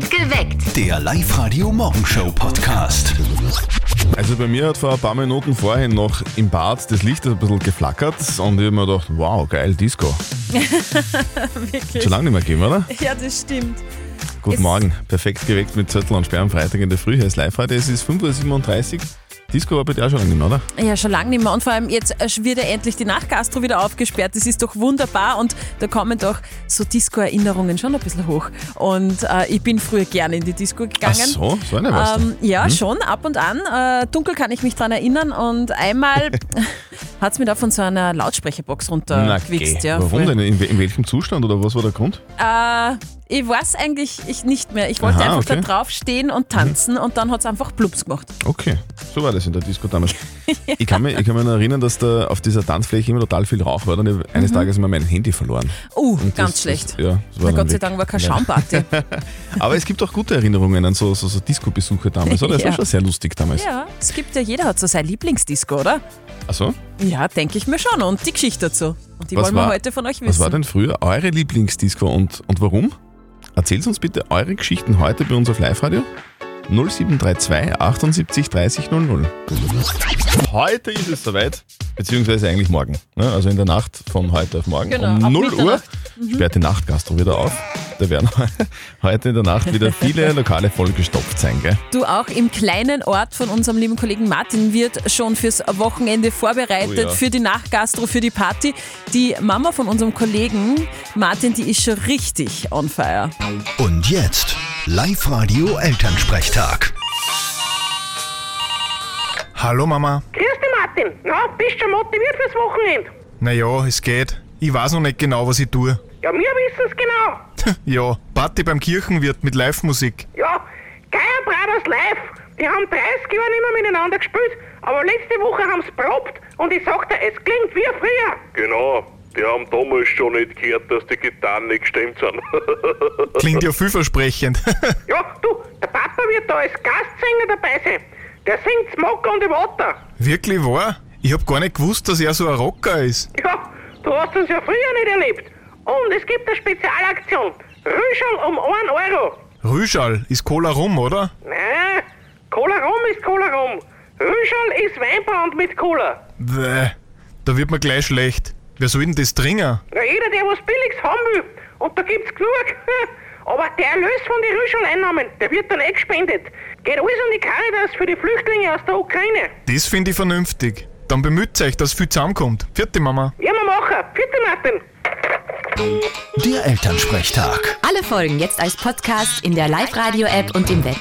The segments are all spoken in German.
Geweckt. Der Live-Radio-Morgenshow-Podcast. Also bei mir hat vor ein paar Minuten vorhin noch im Bad das Licht ein bisschen geflackert und ich habe mir gedacht, wow, geil, Disco. Wirklich. Schon lange nicht mehr gegeben, oder? Ja, das stimmt. Guten Es- Morgen, perfekt geweckt mit Zettel und Sperr am Freitag in der Früh. Hier ist live heute, es ist 5.37 Uhr. Disco war bei dir auch schon lange nicht oder? Ja, schon lange nicht mehr. Und vor allem jetzt wird ja endlich die Nachtgastro wieder aufgesperrt. Das ist doch wunderbar und da kommen doch so Disco-Erinnerungen schon ein bisschen hoch. Und äh, ich bin früher gerne in die Disco gegangen. Ach so, so eine was Ähm, ja, schon, ab und an. Äh, dunkel kann ich mich dran erinnern und einmal hat es mir da von so einer Lautsprecherbox runtergewichst. Ja, Warum voll. denn? In, in welchem Zustand oder was war der Grund? Äh, ich weiß eigentlich ich nicht mehr. Ich wollte Aha, einfach okay. da drauf stehen und tanzen und dann hat es einfach plups gemacht. Okay, so war das in der Disco damals. ich, kann mich, ich kann mich noch erinnern, dass da auf dieser Tanzfläche immer total viel Rauch war. Habe ich eines Tages immer mein Handy verloren. Uh, Und ganz das- schlecht. Das, ja, das war Na Gott sei. Dank war keine Ja. Schaumparty. Aber es gibt auch gute Erinnerungen an so, so, so Disco-Besuche damals, oder? Das war Ja. schon sehr lustig damals. ja, es gibt ja, jeder hat so sein Lieblingsdisco, oder? Achso, Ja, denke ich mir schon. Und die Geschichte dazu. Und die Was wollen wir war- heute von euch wissen. was war denn früher eure Lieblingsdisco und, und warum? Erzählt uns bitte eure Geschichten heute bei uns auf Live-Radio. 0732 78 30 00. Heute ist es soweit, beziehungsweise eigentlich morgen. Ne? Also in der Nacht von heute auf morgen. Genau, um ab 0 Uhr Mitternacht. sperrt die Nachtgastro wieder auf. Da werden heute in der Nacht wieder viele Lokale vollgestopft sein. Gell? Du auch im kleinen Ort von unserem lieben Kollegen Martin wird schon fürs Wochenende vorbereitet, Oh ja. für die Nachtgastro, für die Party. Die Mama von unserem Kollegen Martin, die ist schon richtig on fire. Und jetzt Live-Radio Elternsprechtag. Hallo Mama. Grüß dich, Martin. Na, bist schon motiviert fürs Wochenende? Naja, es geht. Ich weiß noch nicht genau, was ich tue. Ja, wir wissen's genau. ja, Party beim Kirchenwirt mit Live-Musik. Ja, Geier Brothers live. Die haben 30 Jahre nicht mehr miteinander gespielt, aber letzte Woche haben's probt und ich sag dir, es klingt wie früher. Genau, die haben damals schon nicht gehört, dass die Gitarren nicht gestimmt sind. Klingt ja vielversprechend. Ja, du, der Papa wird da als Gastsänger dabei sein. Der singt Smoke on the Water. Wirklich wahr? Ich hab gar nicht gewusst, dass er so ein Rocker ist. Ja, du hast uns ja früher nicht erlebt. Und es gibt eine Spezialaktion. Rüschel um 1 Euro. Rüschal ist Cola rum, oder? Nein, Cola Rum ist Cola Rum. Rüschel ist Weinbrand mit Cola. Bäh, da wird mir gleich schlecht. Wer soll denn das trinken? Na, jeder, der was Billiges haben will. Und da gibt's genug. Aber der Erlös von den Rüschel-Einnahmen, der wird dann eh gespendet. Geht alles an die Caritas für die Flüchtlinge aus der Ukraine. Das finde ich vernünftig. Dann bemüht euch, dass viel zusammenkommt. Vierte Mama. Ja, wir machen. Vierte Martin. Der Elternsprechtag. Alle Folgen jetzt als Podcast in der Live-Radio-App und im Web.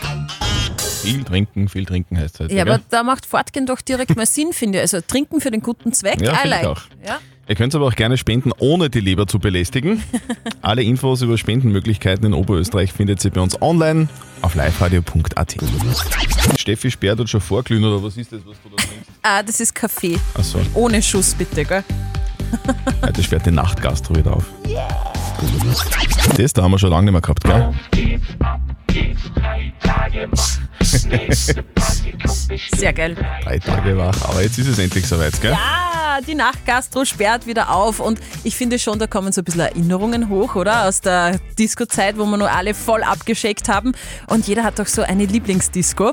Viel trinken, viel trinken heißt heute. Ja, gell? aber da macht Fortgehen doch direkt mal Sinn, finde ich. Also trinken für den guten Zweck, Ja, I finde ich like. auch. Ja? Ihr könnt aber auch gerne spenden, ohne die Leber zu belästigen. Alle Infos über Spendenmöglichkeiten in Oberösterreich findet ihr bei uns online auf liveradio.at. Steffi sperrt dort schon vorglühen oder was ist das, was du da trinkst? Ah, das ist Kaffee. Achso, Ohne Schuss, bitte, gell? heute sperrt die Nachtgastro wieder auf. Das da haben wir schon lange nicht mehr gehabt, gell? Sehr geil. Drei Tage wach, aber jetzt ist es endlich soweit, gell? Ah, die Nachtgastro sperrt wieder auf und ich finde schon, da kommen so ein bisschen Erinnerungen hoch, oder? Aus der Disco-Zeit, wo wir nur alle voll abgeschickt haben und jeder hat doch so eine Lieblingsdisco.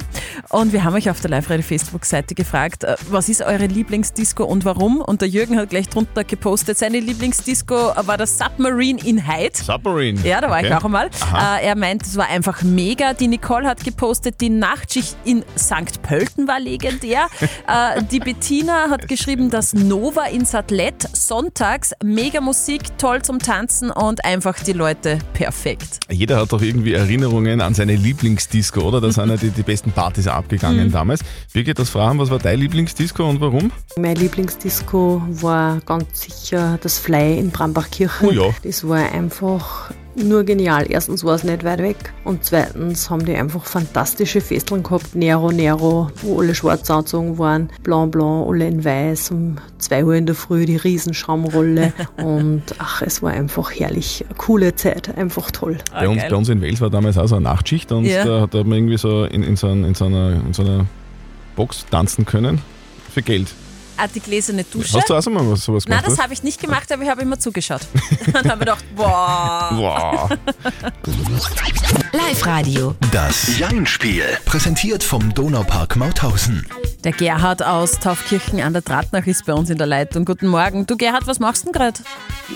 Und wir haben euch auf der Live-Radio-Facebook-Seite gefragt, äh, was ist eure Lieblingsdisco und warum? Und der Jürgen hat gleich drunter gepostet, seine Lieblingsdisco war das Submarine in Hyde. Submarine. Ja, da war ich Okay. auch einmal. Aha. Äh, er meint, es war einfach mega. Die Nicole hat gepostet, die Nachtschicht in St. Pölten war legendär. äh, die Bettina hat geschrieben, das Nova in Satlet sonntags, mega Musik, toll zum Tanzen und einfach die Leute perfekt. Jeder hat doch irgendwie Erinnerungen an seine Lieblingsdisco, oder? Da sind ja die, die besten Partys abgegangen damals. Birgit, das Fragen, was war dein Lieblingsdisco und warum? Mein Lieblingsdisco war ganz sicher das Fly in Brambachkirchen. Oh ja. Das war einfach nur genial. Erstens war es nicht weit weg und zweitens haben die einfach fantastische Festeln gehabt. Nero Nero, wo alle schwarz angezogen waren, Blanc Blanc, alle in weiß, um 2 Uhr in der Früh die Riesenschaumrolle und ach, es war einfach herrlich. Eine Coole Zeit, einfach toll. bei, uns, bei uns in Wales war damals auch so eine Nachtschicht und Ja. da, hat man irgendwie so in, in, so, in, so einer, in so einer Box tanzen können für Geld. Ah, die gläserne Dusche. Hast du auch so mal was, sowas Nein, gemacht? das habe ich nicht gemacht, aber ich habe immer zugeschaut. Dann habe ich gedacht, boah. Wow. Live-Radio. Das Jein-Spiel. Präsentiert vom Donaupark Mauthausen. Der Gerhard aus Taufkirchen an der Drahtnach ist bei uns in der Leitung. Guten Morgen. Du Gerhard, was machst du denn gerade?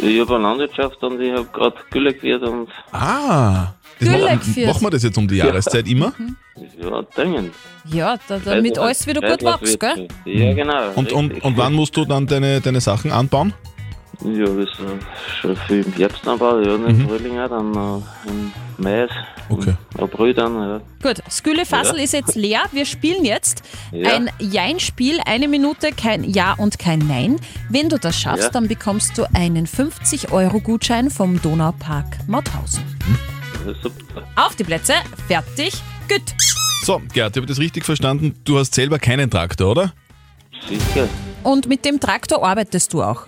Ich habe eine Landwirtschaft und ich habe gerade Gülle geführt und Ah. Das Gülle machen, wir das jetzt um die Jahreszeit immer? ja, dringend. Ja, da, damit alles wieder gut wächst, gell? Ja, genau. Und, und, und wann musst du dann deine, deine Sachen anbauen? Ja, das ist äh, schon viel im Herbst anbau, ja, nicht im Frühling auch, dann äh, im Mai, Okay. im April dann, ja. Gut, Skülefassel Ja. ist jetzt leer. Wir spielen jetzt Ja. ein Jein-Spiel. Eine Minute, kein Ja und kein Nein. Wenn du das schaffst, Ja. dann bekommst du einen 50-Euro-Gutschein vom Donaupark Mauthausen. Das super. Auf die Plätze, fertig, gut. So, Gerd, ich habe das richtig verstanden. Du hast selber keinen Traktor, oder? Sicher, Und mit dem Traktor arbeitest du auch.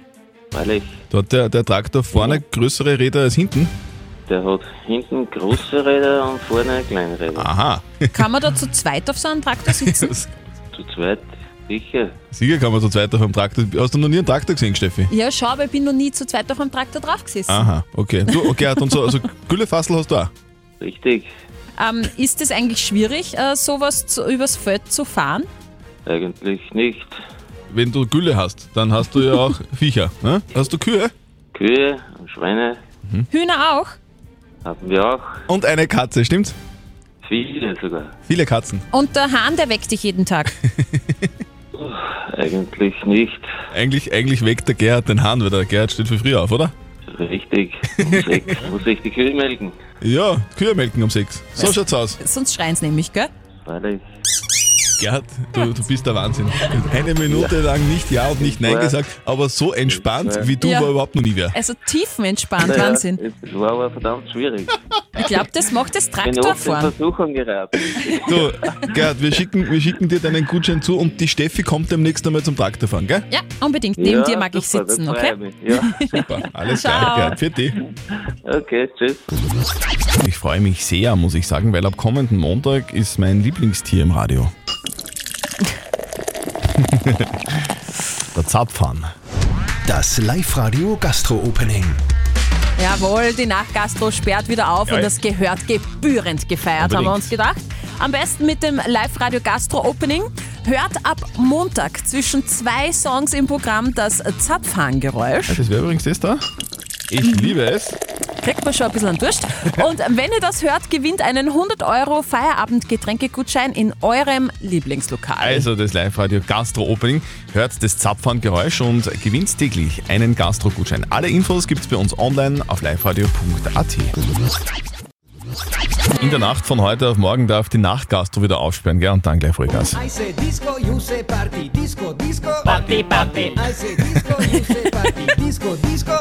weil ich, Da hat der, der Traktor vorne größere Räder als hinten. der hat hinten große Räder und vorne kleine Räder. Aha. Kann man da zu zweit auf so einem Traktor sitzen? Zu zweit, sicher. Sicher kann man so zweit auf einem Traktor. Hast du noch nie einen Traktor gesehen, Steffi? Ja, schau, aber ich bin noch nie zu zweit auf einem Traktor drauf gesessen. Aha, okay. Du, okay, und so, also Güllefassel hast du auch. Richtig, Ähm, ist es eigentlich schwierig, äh, sowas zu, übers Feld zu fahren? eigentlich nicht. Wenn du Gülle hast, dann hast du ja auch Viecher. Ne? Hast du Kühe? Kühe und Schweine Hühner auch? haben wir auch, Und eine Katze, stimmt's? viele sogar. Viele Katzen. Und der Hahn, der weckt dich jeden Tag. Eigentlich nicht. Eigentlich, eigentlich weckt der Gerhard den Hahn, weil der Gerhard steht für früh auf, oder? Richtig. Um sechs muss ich die Kühe melken. Ja, Kühe melken um sechs. So schaut's aus. Sonst schreien sie nämlich, gell? Weil ich Gerhard, du, du bist der Wahnsinn. Eine Minute lang nicht Ja und nicht Nein gesagt, aber so entspannt wie du Ja. war überhaupt noch nie wer. Also tiefenentspannt, Naja, Wahnsinn. Es war aber verdammt schwierig. Ich glaube, das macht das Ich bin oft in Traktorfahren. Versuchung geraten. Du, Gerhard, wir schicken, wir schicken dir deinen Gutschein zu und die Steffi kommt demnächst einmal zum Traktorfahren, gell? Ja, unbedingt. Neben ja, dir mag ich super, sitzen, das okay? freut mich. Ja, Super, alles Ciao. klar, Gerhard. Für dich. okay, tschüss. Ich freue mich sehr, muss ich sagen, weil ab kommenden Montag ist mein Lieblingstier im Radio. der Zapfhahn. Das Live-Radio Gastro-Opening. Jawohl, die Nachtgastro sperrt wieder auf Ja, und das gehört gebührend gefeiert, haben wir Unbedingt. uns gedacht. Am besten mit dem Live-Radio Gastro Opening. Hört ab Montag zwischen zwei Songs im Programm das Zapfhahngeräusch. Das wäre übrigens das da. Ich liebe es. Kriegt man schon ein bisschen einen Durst. Und wenn ihr das hört, gewinnt einen 100 Euro Feierabend-Getränkegutschein in eurem Lieblingslokal. Also das Live-Radio Gastro-Opening. Hört das Zapfhahn-Geräusch und gewinnt täglich einen Gastro-Gutschein. Alle Infos gibt's bei uns online auf liveradio.at. In der Nacht von heute auf morgen darf die Nachtgastro wieder aufsperren, gell? Und dann gleich Vollgas. I say disco, you say party, disco, disco. Party, party. I say disco, you say party, disco, disco.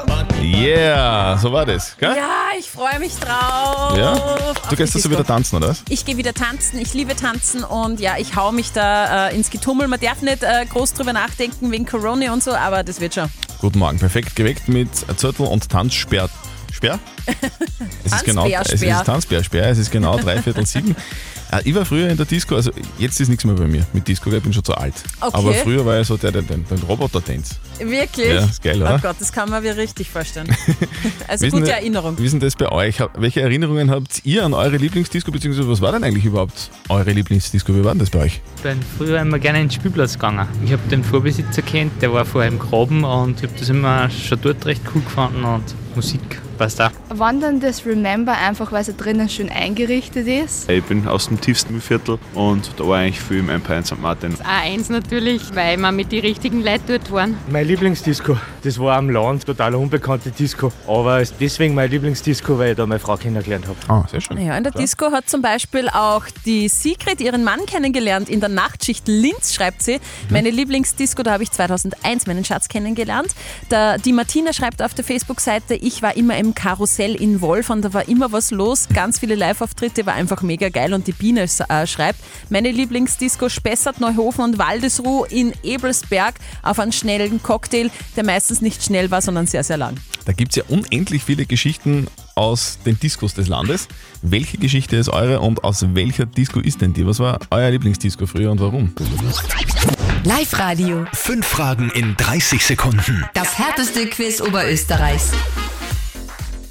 Yeah, so war das, gell? Ja, ich freue mich drauf. Ja? Du gehst also Disco. wieder tanzen, oder was? Ich gehe wieder tanzen, ich liebe tanzen und ja, ich hau mich da äh, ins Getummel. Man darf nicht äh, groß drüber nachdenken wegen Corona und so, aber das wird schon. Guten Morgen, perfekt geweckt mit Zürtel und Tanzsperr. Sperr? Es ist genau, es ist Tanzbärsperr, es ist genau dreiviertel sieben. Äh, Ich war früher in der Disco, also jetzt ist nichts mehr bei mir mit Disco, ich bin schon zu alt. Okay. Aber früher war ich so der, der den, den Roboter-Tanz. Wirklich? Ja, ist geil, oder? Oh Gott, das kann man mir richtig vorstellen. Also gute Erinnerung. Wie ist denn das bei euch? Welche Erinnerungen habt ihr an eure Lieblingsdisco, beziehungsweise was war denn eigentlich überhaupt eure Lieblingsdisco? Wie war denn das bei euch? Ich bin früher immer gerne in den Spielplatz gegangen. Ich habe den Vorbesitzer kennt, der war vorher im Graben und ich habe das immer schon dort recht cool gefunden und Musik passt auch. Wanderndes Remember, einfach weil es drinnen schön eingerichtet ist. Ich bin aus dem tiefsten Viertel und da war eigentlich viel im Empire in St. Martin. A1 natürlich, weil wir mit den richtigen Leuten dort waren. Mein Lieblingsdisco, das war am Land, total unbekannte Disco. Aber ist deswegen mein Lieblingsdisco, weil ich da meine Frau kennengelernt habe. Ah, sehr schön. Ja, in der Disco hat zum Beispiel auch die Sigrid ihren Mann kennengelernt. In der Nachtschicht Linz, schreibt sie. Meine Lieblingsdisco, da habe ich 2001 meinen Schatz kennengelernt. Da, die Martina schreibt auf der Facebook-Seite, ich war immer im Karussell in Wolfern, da war immer was los. Ganz viele Live-Auftritte, war einfach mega geil. Und die Biene äh, schreibt, meine Lieblingsdisco Spessart, Neuhofen und Waldesruh in Ebelsberg auf einen schnellen Cocktail, der meistens nicht schnell war, sondern sehr, sehr lang. Da gibt es ja unendlich viele Geschichten aus den Diskos des Landes. Welche Geschichte ist eure und aus welcher Disco ist denn die? Was war euer Lieblingsdisco früher und warum? Live-Radio. Fünf Fragen in 30 Sekunden. Das härteste Quiz Oberösterreichs.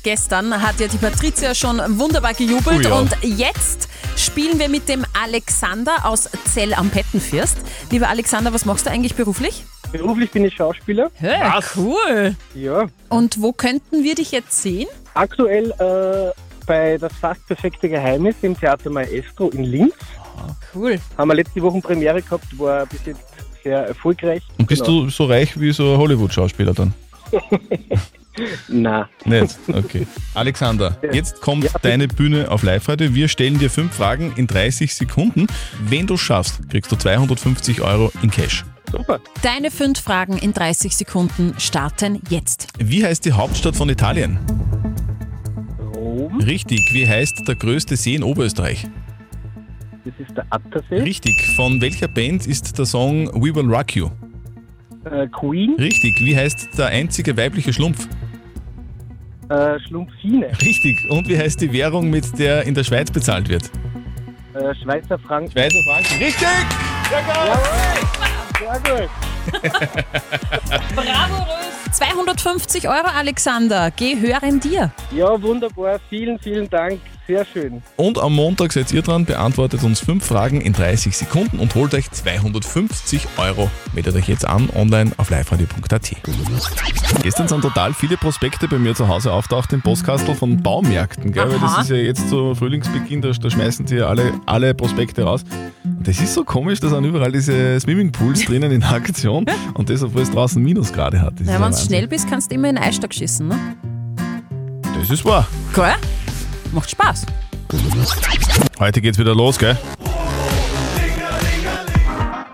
Gestern hat ja die Patricia schon wunderbar gejubelt Oh ja. und jetzt spielen wir mit dem Alexander aus Zell am Pettenfirst. Lieber Alexander, was machst du eigentlich beruflich? Beruflich bin ich Schauspieler. Ja, cool. Ja. Und wo könnten wir dich jetzt sehen? Aktuell äh, bei Das fast perfekte Geheimnis im Theater Maestro in Linz. Cool. Haben wir letzte Woche Premiere gehabt, war bis jetzt sehr erfolgreich. Und bist Genau. du so reich wie so ein Hollywood-Schauspieler dann? Na. Nicht? Okay. Alexander, jetzt kommt deine Bühne auf Live-Radio. Wir stellen dir fünf Fragen in 30 Sekunden. Wenn du schaffst, kriegst du 250 Euro in Cash. Super. Deine fünf Fragen in 30 Sekunden starten jetzt. Wie heißt die Hauptstadt von Italien? Rom. Richtig. Wie heißt der größte See in Oberösterreich? Das ist der Attersee. Richtig. Von welcher Band ist der Song We Will Rock You? Äh, Queen. Richtig. Wie heißt der einzige weibliche Schlumpf? Äh, Schlumpfine. Richtig. Und wie heißt die Währung, mit der in der Schweiz bezahlt wird? Äh, Schweizer Franken. Schweizer Franken. Richtig! Sehr gut. Bravo, Rös. 250 Euro, Alexander, gehören dir. Ja, wunderbar. Vielen, vielen Dank. Sehr schön. Und am Montag seid ihr dran, beantwortet uns fünf Fragen in 30 Sekunden und holt euch 250 Euro. Meldet euch jetzt an, online auf liveradio.at. Gestern sind total viele Prospekte bei mir zu Hause auftaucht im Postkastel von Baumärkten, gell? weil das ist ja jetzt so Frühlingsbeginn, da, da schmeißen sie ja alle, alle Prospekte raus. Und das ist so komisch, da sind überall diese Swimmingpools drinnen in Aktion und das, obwohl es draußen Minusgrade hat. Ja, wenn du schnell bist, kannst du immer in den Eisstock schießen, ne? das ist wahr. Cool. Macht Spaß. Heute geht's wieder los, gell?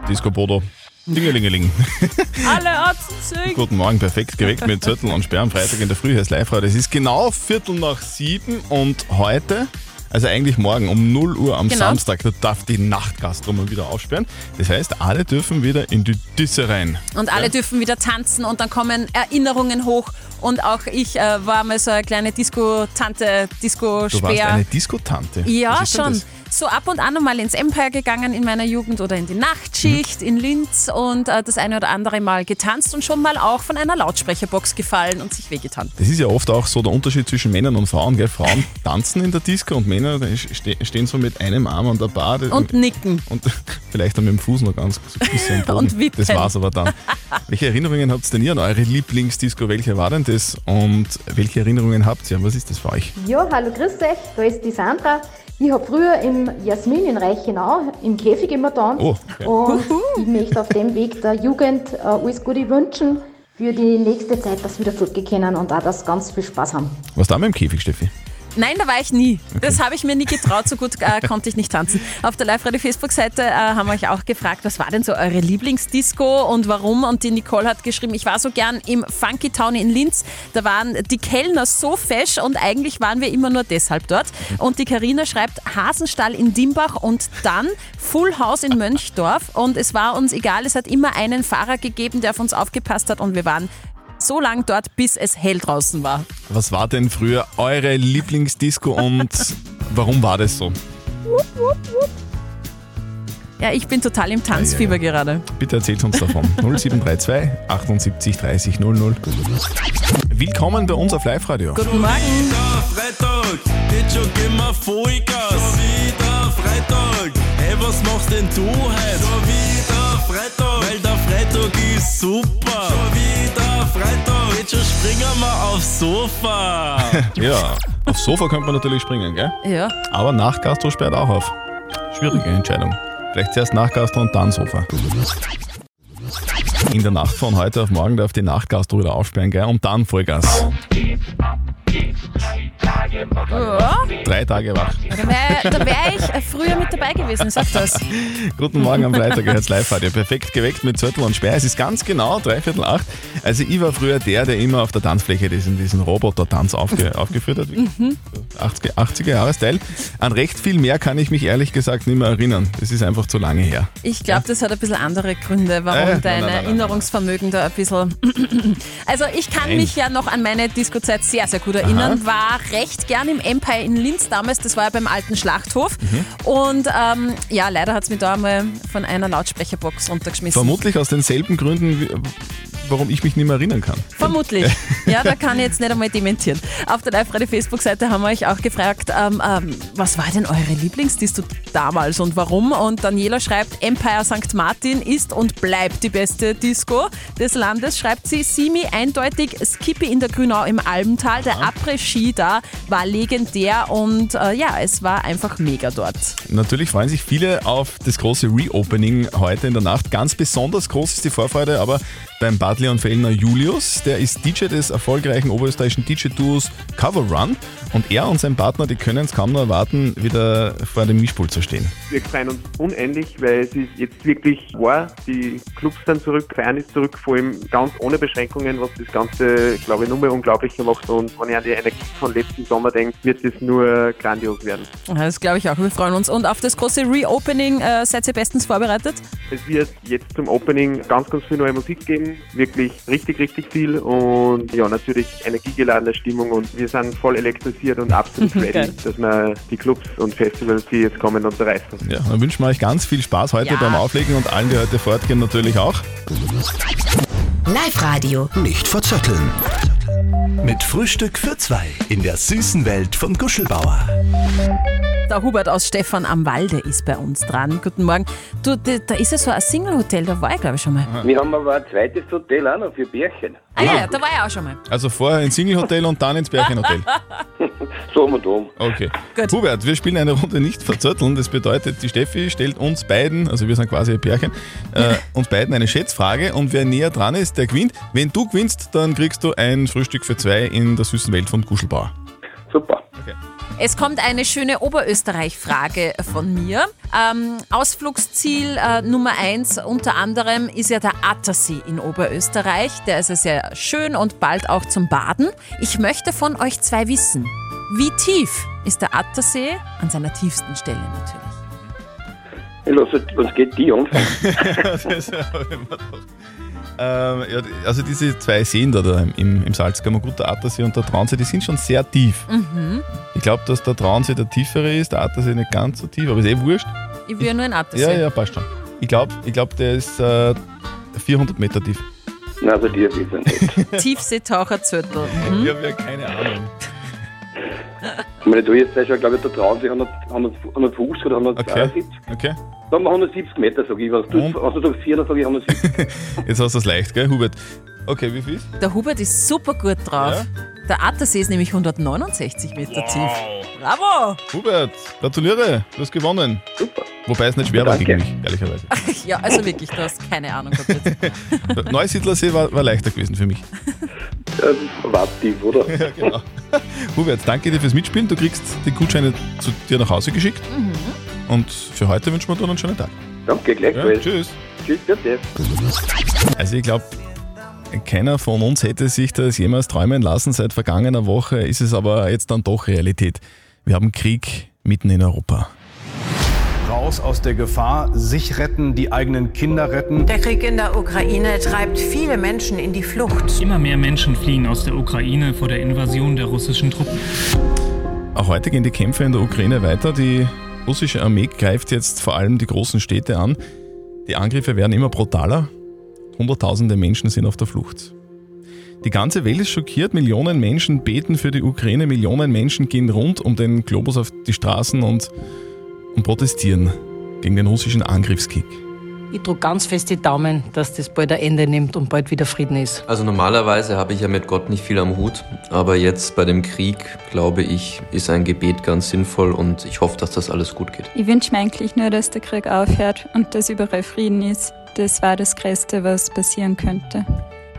Disco Bodo. Dingelingeling. Alle Atzen singen. Guten Morgen, perfekt geweckt mit Zettel und Sperr am Freitag in der Früh. Hier ist live Es ist genau Viertel nach sieben und heute, also eigentlich morgen um 0 Uhr am Genau. Samstag, da darf die Nachtgastro mal wieder aufsperren. Das heißt, alle dürfen wieder in die Disse rein. Und alle dürfen wieder tanzen und dann kommen Erinnerungen hoch. Und auch ich äh, war mal so eine kleine Disco-Tante, Du warst Disco-Speer. eine Diskotante. Ja, schon. das? So ab und an mal ins Empire gegangen in meiner Jugend oder in die Nachtschicht in Linz und äh, das eine oder andere Mal getanzt und schon mal auch von einer Lautsprecherbox gefallen und sich wehgetan. Das ist ja oft auch so der Unterschied zwischen Männern und Frauen. Gell? Frauen tanzen in der Disco und Männer ste stehen so mit einem Arm an der Bar. Und nicken. Und vielleicht dann mit dem Fuß noch ganz so ein bisschen. Und wippen. Das war's aber dann. welche Erinnerungen habt ihr denn ihr an eure Lieblingsdisco? Welche war denn das? Und welche Erinnerungen habt ihr? Was ist das für euch? Ja, hallo, grüß euch, da ist die Sandra. Ich habe früher im Jasmin in Reichenau im Käfig immer getanzt Oh, okay. und ich möchte auf dem Weg der Jugend äh, alles Gute wünschen für die nächste Zeit, dass wir wieder fortgehen können und auch, dass ganz viel Spaß haben. Was da mit dem Käfig, Steffi? Nein, da war ich nie. Das habe ich mir nie getraut, so gut äh, konnte ich nicht tanzen. Auf der Live-Radio-Facebook-Seite äh, haben wir euch auch gefragt, was war denn so eure Lieblingsdisco und warum? Und die Nicole hat geschrieben, ich war so gern im Funky Town in Linz. Da waren die Kellner so fesch und eigentlich waren wir immer nur deshalb dort. Und die Karina schreibt Hasenstall in Dimbach und dann Full House in Mönchdorf. Und es war uns egal, es hat immer einen Fahrer gegeben, der auf uns aufgepasst hat und wir waren so lang dort, bis es hell draußen war. Was war denn früher eure Lieblingsdisco und warum war das so? Ja, ich bin total im Tanzfieber gerade. Bitte erzählt uns davon. 0732 78 30 00. Willkommen bei uns auf Live-Radio. Guten Morgen. Freitag, jetzt schon gehen wir Vollgas. Schon wieder Freitag, hey, was machst denn du heute? Freitag ist super. Schon wieder Freitag, jetzt schon springen wir aufs Sofa. Ja, aufs Sofa könnte man natürlich springen, gell? Ja. Aber Nachtgastro sperrt auch auf. Schwierige Entscheidung. Vielleicht zuerst Nachtgastro und dann Sofa. In der Nacht von heute auf morgen darf die Nachtgastro wieder aufsperren, gell? Und dann Vollgas. Ja. Drei Tage wach. Da wäre wär ich äh, früher mit dabei gewesen, sag das. Guten Morgen am Freitag, ihr hört's live radio Perfekt geweckt mit Zettel und Sperr. Es ist ganz genau dreiviertel acht. Also ich war früher der, der immer auf der Tanzfläche diesen, diesen Roboter-Tanz aufge, aufgeführt hat. Mhm. 80er, 80er Jahresteil. An recht viel mehr kann ich mich ehrlich gesagt nicht mehr erinnern. Das ist einfach zu lange her. Ich glaube, das hat ein bisschen andere Gründe, warum Äh, dein nein, nein, nein. Erinnerungsvermögen da ein bisschen. Also, ich kann Nein. mich ja noch an meine Disco-Zeit sehr, sehr gut erinnern. War recht gern im Empire in Linz damals, das war ja beim alten Schlachthof. Und ähm, ja, leider hat es mich da einmal von einer Lautsprecherbox runtergeschmissen. Vermutlich aus denselben Gründen, warum ich mich nicht mehr erinnern kann. Vermutlich. Ja, da kann ich jetzt nicht einmal dementieren. Auf der Live-Radio-Facebook-Seite haben wir euch auch gefragt, ähm, ähm, was war denn eure Lieblingsdisto damals und warum? Und Daniela schreibt, Empire St. Martin ist und bleibt die beste Disco des Landes, schreibt sie. Simi eindeutig, Skippy in der Grünau im Albental, der Après-Ski da war legendär und äh, ja, es war einfach mega dort. Natürlich freuen sich viele auf das große Reopening heute in der Nacht. Ganz besonders groß ist die Vorfreude aber beim Bad Leon Fellner Julius. Der ist DJ des erfolgreichen oberösterreichischen DJ-Duos Cover Run und er und sein Partner, die können es kaum noch erwarten, wieder vor dem Mischpult zu stehen. Wir freuen uns unendlich, weil es ist jetzt wirklich wahr. Die Clubs sind zurück, Feiern ist zurück, vor allem ganz ohne Beschränkungen, was das Ganze, glaube ich, nur mehr unglaublicher macht. Und wenn ich an die Energie von letzten Sommer denke, wird es nur grandios werden. Das glaube ich auch, wir freuen uns. Und auf das große Reopening äh, seid ihr bestens vorbereitet? Es wird jetzt zum Opening ganz, ganz viel neue Musik geben. Wirklich richtig, richtig viel. Und ja, natürlich energiegeladene Stimmung. Und wir sind voll elektrisiert und absolut ready, dass wir die Clubs und Festivals, die jetzt kommen, unterreißen. Ja, dann wünschen wir euch ganz viel Spaß heute Ja. beim Auflegen und allen, die heute fortgehen, natürlich auch. Live-Radio. Nicht verzetteln. Mit Frühstück für zwei in der süßen Welt von Guschelbauer. Der Hubert aus Stefan am Walde ist bei uns dran. Guten Morgen. Du, da, da ist ja so ein Single-Hotel, da war ich glaube ich schon mal. Wir haben aber ein zweites Hotel auch noch für Bärchen. Ah ja, da war ich auch schon mal. Also vorher ins Single-Hotel und dann ins Bärchenhotel. So und um. Okay. Hubert, wir spielen eine Runde nicht verzötteln. Das bedeutet, die Steffi stellt uns beiden, also wir sind quasi ein Pärchen, äh, uns beiden eine Schätzfrage und wer näher dran ist, der gewinnt. Wenn du gewinnst, dann kriegst du ein Frühstück für zwei in der süßen Welt von Guschelbauer. Es kommt eine schöne Oberösterreich-Frage von mir. Ähm, Ausflugsziel äh, Nummer eins unter anderem ist ja der Attersee in Oberösterreich. Der ist ja sehr schön und bald auch zum Baden. Ich möchte von euch zwei wissen, wie tief ist der Attersee an seiner tiefsten Stelle natürlich? Ich lasse, uns geht die anfangen. Ähm, ja, also diese zwei Seen da, da im, im Salzkammer, gut, der Attersee und der Traunsee, die sind schon sehr tief. Mhm. Ich glaube, dass der Traunsee der tiefere ist, der Attersee nicht ganz so tief, aber ist eh wurscht. Ich will nur einen Attersee. Ja, ja, passt schon. Ich glaube, ich glaub, der ist äh, 400 Meter tief. Nein, also die ist es nicht. Tiefseetaucherzürtel. Mhm. Ich habe ja keine Ahnung. Ich meine, du jetzt schon, glaube ich, der Traunsee 100, 100, 150 oder 172. Okay. Sagen wir 170 Meter, sage ich. Was du, was du sagst 400, sage ich 170. Jetzt hast du es leicht, gell, Hubert? Okay, wie viel ist? Der Hubert ist super gut drauf. Der Attersee ist nämlich 169 Meter tief. Bravo! Hubert, gratuliere, du hast gewonnen. Super. Wobei es nicht schwer war gegen mich, ehrlicherweise. Ja, also wirklich, du hast keine Ahnung. Neusiedlersee war, war leichter gewesen für mich. Ähm, war oder? ja, genau. Hubert, danke dir fürs Mitspielen. Du kriegst die Gutscheine zu dir nach Hause geschickt. Mhm. Und für heute wünschen wir dir einen schönen Tag. Danke, Ja, gleichfalls. tschüss. Tschüss, bitte. Also ich glaube, keiner von uns hätte sich das jemals träumen lassen. Seit vergangener Woche ist es aber jetzt dann doch Realität. Wir haben Krieg mitten in Europa. Raus aus der Gefahr, sich retten, die eigenen Kinder retten. Der Krieg in der Ukraine treibt viele Menschen in die Flucht. Immer mehr Menschen fliehen aus der Ukraine vor der Invasion der russischen Truppen. Auch heute gehen die Kämpfe in der Ukraine weiter. Die russische Armee greift jetzt vor allem die großen Städte an. Die Angriffe werden immer brutaler. Hunderttausende Menschen sind auf der Flucht. Die ganze Welt ist schockiert. Millionen Menschen beten für die Ukraine. Millionen Menschen gehen rund um den Globus auf die Straßen und, und protestieren gegen den russischen Angriffskrieg. Ich drücke ganz fest die Daumen, dass das bald ein Ende nimmt und bald wieder Frieden ist. Also normalerweise habe ich ja mit Gott nicht viel am Hut, aber jetzt bei dem Krieg, glaube ich, ist ein Gebet ganz sinnvoll und ich hoffe, dass das alles gut geht. Ich wünsche mir eigentlich nur, dass der Krieg aufhört und dass überall Frieden ist. Das war das Größte, was passieren könnte.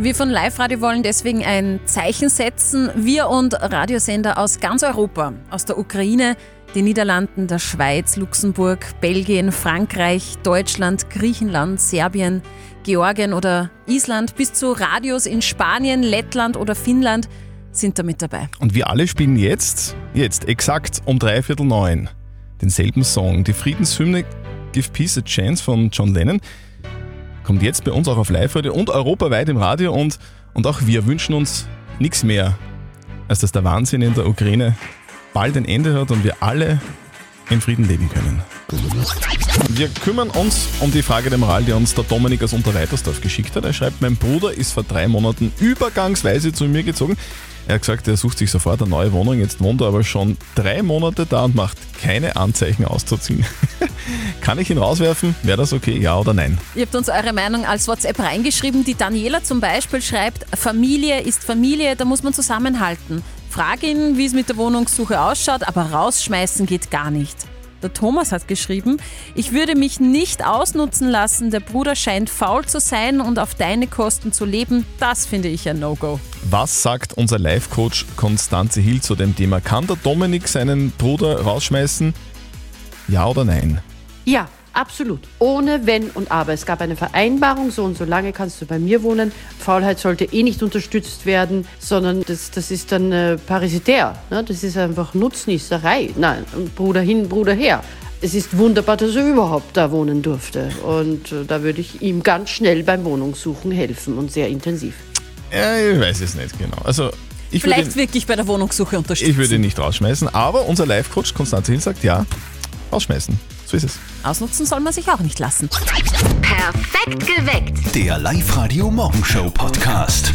Wir von Live Radio wollen deswegen ein Zeichen setzen. Wir und Radiosender aus ganz Europa, aus der Ukraine, den Niederlanden, der Schweiz, Luxemburg, Belgien, Frankreich, Deutschland, Griechenland, Serbien, Georgien oder Island bis zu Radios in Spanien, Lettland oder Finnland sind da mit dabei. Und wir alle spielen jetzt, jetzt exakt um dreiviertel neun, denselben Song. Die Friedenshymne Give Peace a Chance von John Lennon kommt jetzt bei uns auch auf Live-Radio und europaweit im Radio und, und auch wir wünschen uns nichts mehr, als dass der Wahnsinn in der Ukraine bald ein Ende hat und wir alle in Frieden leben können. Wir kümmern uns um die Frage der Moral, die uns der Dominik aus Unterreitersdorf geschickt hat. Er schreibt, mein Bruder ist vor drei Monaten übergangsweise zu mir gezogen. Er hat gesagt, er sucht sich sofort eine neue Wohnung. Jetzt wohnt er aber schon drei Monate da und macht keine Anzeichen auszuziehen. Kann ich ihn rauswerfen? Wäre das okay? Ja oder nein? Ihr habt uns eure Meinung als WhatsApp reingeschrieben. Die Daniela zum Beispiel schreibt, Familie ist Familie, da muss man zusammenhalten. Frag ihn, wie es mit der Wohnungssuche ausschaut, aber rausschmeißen geht gar nicht. Der Thomas hat geschrieben, ich würde mich nicht ausnutzen lassen, der Bruder scheint faul zu sein und auf deine Kosten zu leben. Das finde ich ein No-Go. Was sagt unser Life-Coach Konstanze Hill zu dem Thema? Kann der Dominik seinen Bruder rausschmeißen? Ja oder nein? Ja, absolut. Ohne Wenn und Aber. Es gab eine Vereinbarung, so und so lange kannst du bei mir wohnen. Faulheit sollte eh nicht unterstützt werden, sondern das, das ist dann äh, parasitär. Ne? Das ist einfach Nutznießerei. Nein, Bruder hin, Bruder her. Es ist wunderbar, dass er überhaupt da wohnen durfte. Und äh, da würde ich ihm ganz schnell beim Wohnungssuchen helfen und sehr intensiv. Ja, ich weiß es nicht genau. Also ich würde, Vielleicht wirklich bei der Wohnungssuche unterstützen. ich würde ihn nicht rausschmeißen, aber unser Life-Coach Konstanze Hill sagt ja, rausschmeißen. So ist es. Ausnutzen soll man sich auch nicht lassen. Perfekt geweckt. Der Live-Radio Morgenshow Podcast.